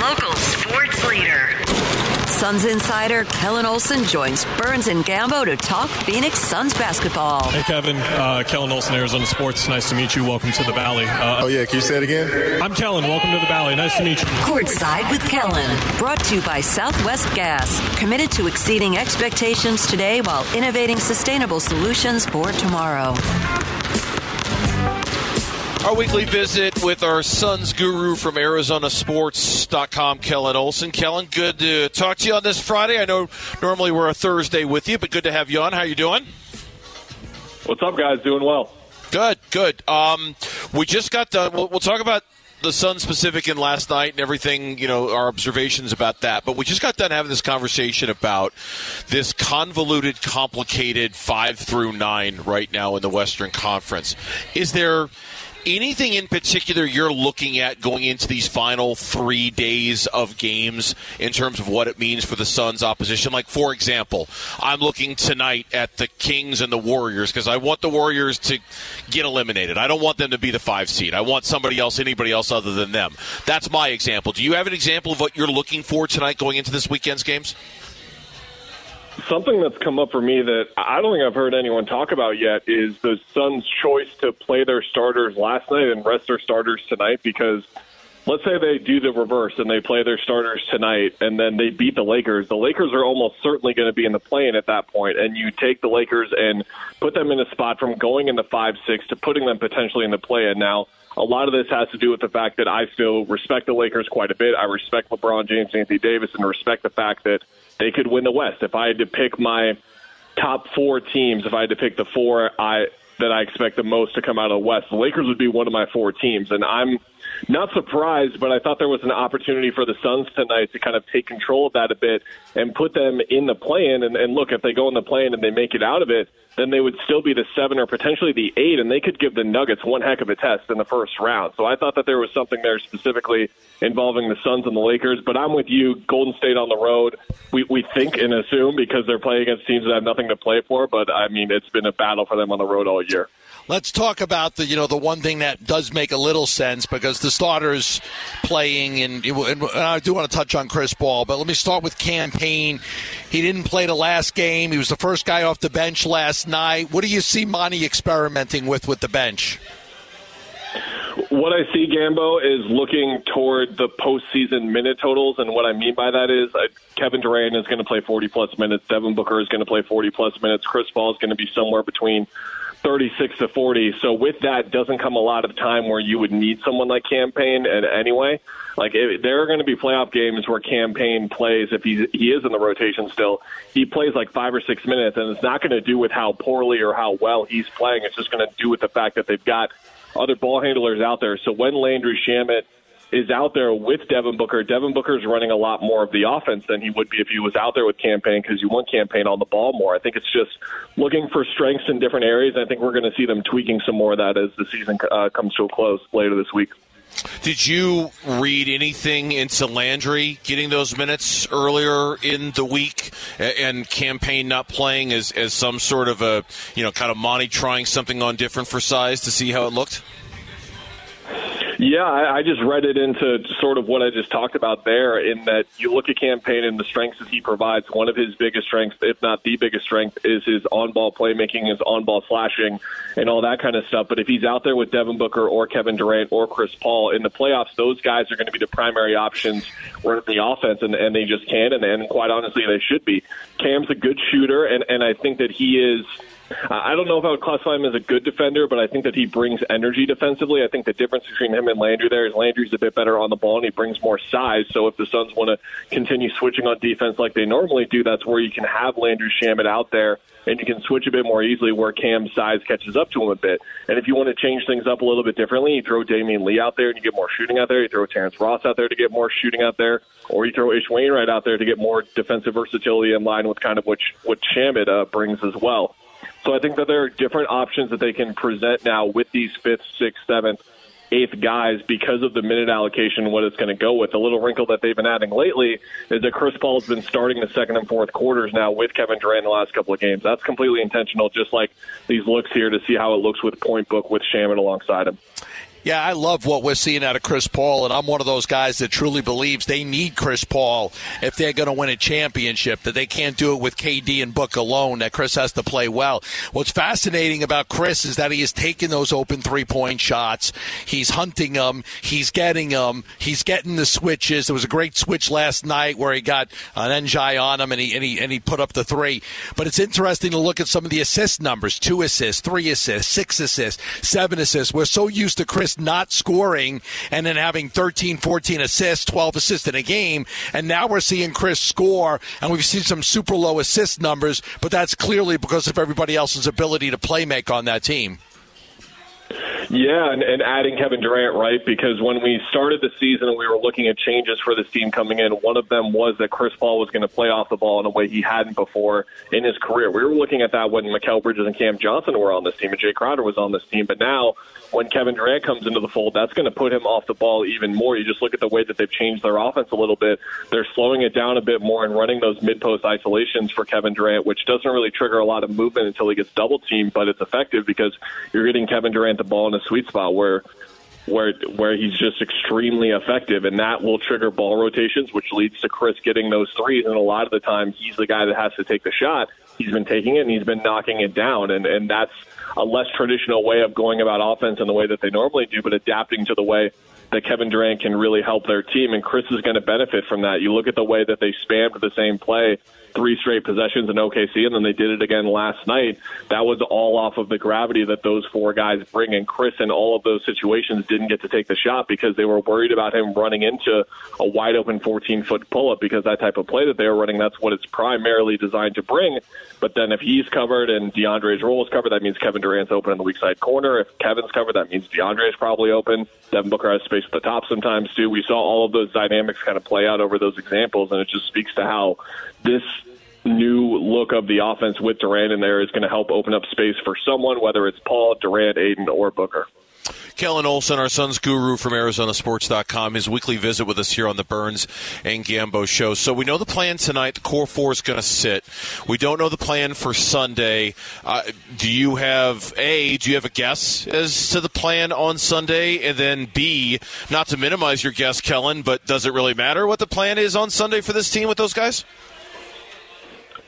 local sports leader. Suns insider Kellan Olson joins Burns and Gambo to talk Phoenix Suns basketball. Hey, Kevin. Uh, Kellan Olson, Arizona Sports. Nice to meet you. Welcome to the Valley. Uh, oh, yeah. Can you say it again? I'm Kellan. Welcome to the Valley. Nice to meet you. Courtside with Kellan. Brought to you by Southwest Gas. Committed to exceeding expectations today while innovating sustainable solutions for tomorrow. Our weekly visit with our Suns guru from ArizonaSports.com, Kellan Olson. Kellan, good to talk to you on this Friday. I know normally we're a Thursday with you, but good to have you on. How are you doing? What's up, guys? Doing well. Good, good. Um, we just got done. We'll, we'll talk about the Suns specific in last night and everything, you know, our observations about that. But we just got done having this conversation about this convoluted, complicated five through nine right now in the Western Conference. Is there anything in particular you're looking at going into these final three days of games in terms of what it means for the Suns' opposition? Like, for example, I'm looking tonight at the Kings and the Warriors because I want the Warriors to get eliminated. I don't want them to be the five seed. I want somebody else, anybody else other than them. That's my example. Do you have an example of what you're looking for tonight going into this weekend's games? Something that's come up for me that I don't think I've heard anyone talk about yet is the Suns' choice to play their starters last night and rest their starters tonight because let's say they do the reverse and they play their starters tonight and then they beat the Lakers. The Lakers are almost certainly going to be in the play in at that point, and you take the Lakers and put them in a spot from going into 5 6 to putting them potentially in the play in. Now, a lot of this has to do with the fact that I still respect the Lakers quite a bit. I respect LeBron James, Anthony Davis, and respect the fact that they could win the West. If I had to pick my top four teams, if I had to pick the four I that I expect the most to come out of the West, the Lakers would be one of my four teams, and I'm not surprised, but I thought there was an opportunity for the Suns tonight to kind of take control of that a bit and put them in the play-in. And, and look, if they go in the play-in and they make it out of it, then they would still be the seven or potentially the eight, and they could give the Nuggets one heck of a test in the first round. So I thought that there was something there specifically involving the Suns and the Lakers. But I'm with you, Golden State on the road. We we think and assume because they're playing against teams that have nothing to play for. But I mean, it's been a battle for them on the road all year. Let's talk about the you know the one thing that does make a little sense because the starters playing and, and I do want to touch on Chris Paul, but let me start with Cam Payne. He didn't play the last game. He was the first guy off the bench last night. What do you see Monty experimenting with with the bench? What I see, Gambo, is looking toward the postseason minute totals, and what I mean by that is uh, Kevin Durant is going to play 40 plus minutes. Devin Booker is going to play 40 plus minutes. Chris Paul is going to be somewhere between 36 to 40. So with that doesn't come a lot of time where you would need someone like Cam Payne and anyway. Like it, there are going to be playoff games where Cam Payne plays if he he is in the rotation still. He plays like 5 or 6 minutes and it's not going to do with how poorly or how well he's playing. It's just going to do with the fact that they've got other ball handlers out there. So when Landry Shamet is out there with Devin Booker. Devin Booker is running a lot more of the offense than he would be if he was out there with Cam Payne because you want Cam Payne on the ball more. I think it's just looking for strengths in different areas. I think we're going to see them tweaking some more of that as the season uh, comes to a close later this week. Did you read anything into Landry getting those minutes earlier in the week and Cam Payne not playing as, as some sort of a, you know, kind of Monty trying something on different for size to see how it looked? Yeah, I, I just read it into sort of what I just talked about there. In that you look at Cam Payne and the strengths that he provides. One of his biggest strengths, if not the biggest strength, is his on-ball playmaking, his on-ball slashing, and all that kind of stuff. But if he's out there with Devin Booker or Kevin Durant or Chris Paul in the playoffs, those guys are going to be the primary options running the offense, and, and they just can. And, and quite honestly, they should be. Cam's a good shooter, and and I think that he is I don't know if I would classify him as a good defender, but I think that he brings energy defensively. I think the difference between him and Landry there is Landry's a bit better on the ball and he brings more size. So if the Suns want to continue switching on defense like they normally do, that's where you can have Landry Shamet out there and you can switch a bit more easily where Cam's size catches up to him a bit. And if you want to change things up a little bit differently, you throw Damion Lee out there and you get more shooting out there. You throw Terrence Ross out there to get more shooting out there, or you throw Ish Wainwright out there to get more defensive versatility in line with kind of what what Shamet uh, brings as well. So I think that there are different options that they can present now with these fifth, sixth, seventh, eighth guys because of the minute allocation, what it's going to go with. The little wrinkle that they've been adding lately is that Chris Paul's been starting the second and fourth quarters now with Kevin Durant the last couple of games. That's completely intentional, just like these looks here to see how it looks with point book with Shamet alongside him. Yeah, I love what we're seeing out of Chris Paul, and I'm one of those guys that truly believes they need Chris Paul if they're going to win a championship, that they can't do it with KD and Book alone, that Chris has to play well. What's fascinating about Chris is that he is taking those open three point shots. He's hunting them, he's getting them, he's getting the switches. There was a great switch last night where he got an NJ on him and he, and, he, and he put up the three. But it's interesting to look at some of the assist numbers two assists, three assists, six assists, seven assists. We're so used to Chris not scoring and then having 13, 14 assists, 12 assists in a game. And now we're seeing Chris score, and we've seen some super low assist numbers, but that's clearly because of everybody else's ability to play make on that team. Yeah, and, and adding Kevin Durant, right? Because when we started the season and we were looking at changes for this team coming in, one of them was that Chris Paul was going to play off the ball in a way he hadn't before in his career. We were looking at that when Mikal Bridges and Cam Johnson were on this team and Jae Crowder was on this team. But now, when Kevin Durant comes into the fold, that's going to put him off the ball even more. You just look at the way that they've changed their offense a little bit. They're slowing it down a bit more and running those mid post isolations for Kevin Durant, which doesn't really trigger a lot of movement until he gets double teamed, but it's effective because you're getting Kevin Durant the ball in a sweet spot where where where he's just extremely effective, and that will trigger ball rotations, which leads to Chris getting those threes. And a lot of the time, he's the guy that has to take the shot. He's been taking it and he's been knocking it down, and and that's a less traditional way of going about offense in the way that they normally do, but adapting to the way that Kevin Durant can really help their team, and Chris is going to benefit from that. You look at the way that they spammed the same play three straight possessions in OKC, and then they did it again last night. That was all off of the gravity that those four guys bring. And Chris, in all of those situations, didn't get to take the shot because they were worried about him running into a wide open 14 foot pull up because that type of play that they were running, that's what it's primarily designed to bring. But then if he's covered and DeAndre's role is covered, that means Kevin Durant's open in the weak side corner. If Kevin's covered, that means DeAndre's probably open. Devin Booker has space at the top sometimes too. We saw all of those dynamics kind of play out over those examples, and it just speaks to how this new look of the offense with Durant in there is going to help open up space for someone, whether it's Paul, Durant, Ayton, or Booker. Kellan Olson, our Suns guru from ArizonaSports.com, his weekly visit with us here on the Burns and Gambo show. So we know the plan tonight. The core four is going to sit. We don't know the plan for Sunday. Uh, do you have a? Do you have a guess as to the plan on Sunday? And then B, not to minimize your guess, Kellan, but does it really matter what the plan is on Sunday for this team with those guys?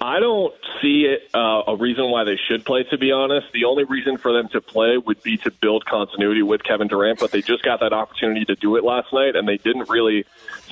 I don't see it, uh, a reason why they should play, to be honest. The only reason for them to play would be to build continuity with Kevin Durant, but they just got that opportunity to do it last night, and they didn't really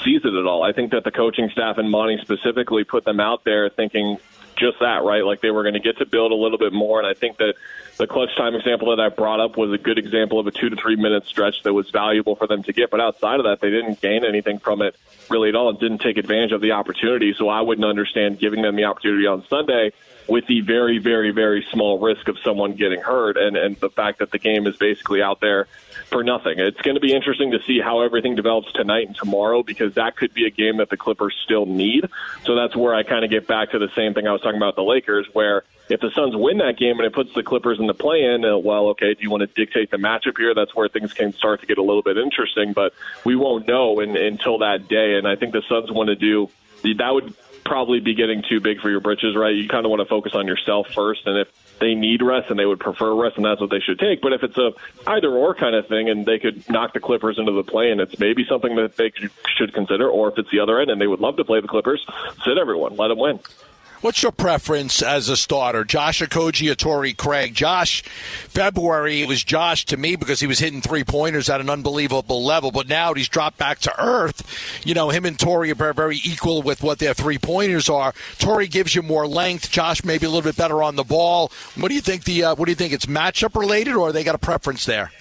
seize it at all. I think that the coaching staff and Monty specifically put them out there thinking just that, right? Like they were going to get to build a little bit more, and I think that the clutch time example that I brought up was a good example of a two to three minute stretch that was valuable for them to get. But outside of that, they didn't gain anything from it really at all and didn't take advantage of the opportunity. So I wouldn't understand giving them the opportunity on Sunday with the very, very, very small risk of someone getting hurt and, and the fact that the game is basically out there for nothing. It's going to be interesting to see how everything develops tonight and tomorrow because that could be a game that the Clippers still need. So that's where I kind of get back to the same thing I was talking about the Lakers, where if the Suns win that game and it puts the Clippers in the play in, uh, well, okay, do you want to dictate the matchup here? That's where things can start to get a little bit interesting, but we won't know in, until that day. And I think the Suns want to do that would probably be getting too big for your britches, right? You kind of want to focus on yourself first, and if they need rest and they would prefer rest, and that's what they should take. But if it's a either or kind of thing, and they could knock the Clippers into the play, and it's maybe something that they should consider. Or if it's the other end and they would love to play the Clippers, sit everyone, let them win. What's your preference as a starter, Josh Okogie or Torrey Craig? Josh, February it was Josh to me because he was hitting three pointers at an unbelievable level, but now he's dropped back to earth. You know, him and Torrey are very equal with what their three pointers are. Torrey gives you more length. Josh maybe a little bit better on the ball. What do you think? The uh, what do you think? It's matchup related, or they got a preference there?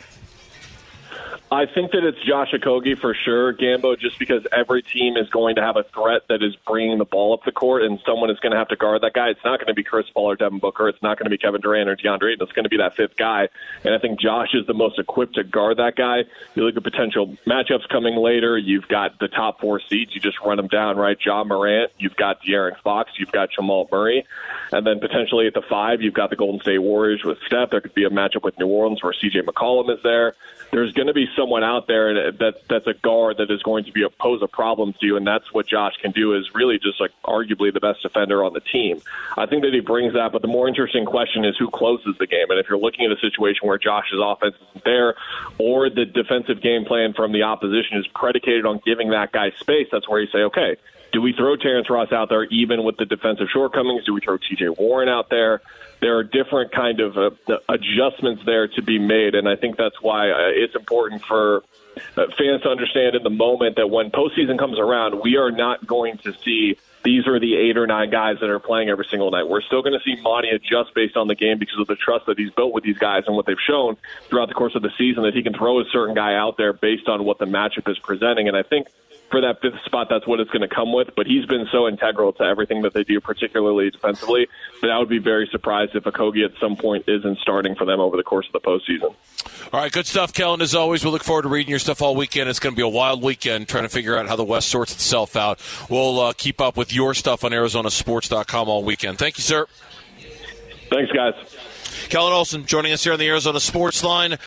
I think that it's Josh Okogie for sure, Gambo, just because every team is going to have a threat that is bringing the ball up the court, and someone is going to have to guard that guy. It's not going to be Chris Paul or Devin Booker. It's not going to be Kevin Durant or DeAndre. It's going to be that fifth guy, and I think Josh is the most equipped to guard that guy. You look at potential matchups coming later. You've got the top four seeds. You just run them down, right? Ja Morant. You've got De'Aaron Fox. You've got Jamal Murray, and then potentially at the five, you've got the Golden State Warriors with Steph. There could be a matchup with New Orleans where C.J. McCollum is there. There's going to be someone out there and uh, that that's a guard that is going to be a, pose a problem to you, and that's what Josh can do. Is really just like arguably the best defender on the team. I think that he brings that, but the more interesting question is who closes the game. And if you're looking at a situation where Josh's offense isn't there, or the defensive game plan from the opposition is predicated on giving that guy space, that's where you say, okay. Do we throw Terrence Ross out there even with the defensive shortcomings? Do we throw T.J. Warren out there? there are different kind of uh, adjustments there to be made, and I think that's why uh, it's important for uh, fans to understand in the moment that when postseason comes around, we are not going to see these are the eight or nine guys that are playing every single night. We're still going to see Monty adjust based on the game because of the trust that he's built with these guys and what they've shown throughout the course of the season that he can throw a certain guy out there based on what the matchup is presenting. And I think for that fifth spot, that's what it's going to come with. But he's been so integral to everything that they do, particularly defensively, that I would be very surprised if Okogie at some point isn't starting for them over the course of the postseason. All right, good stuff, Kellan. As always, we look forward to reading your stuff all weekend. It's going to be a wild weekend trying to figure out how the West sorts itself out. We'll uh, keep up with your stuff on ArizonaSports.com all weekend. Thank you, sir. Thanks, guys. Kellan Olson joining us here on the Arizona Sports Line.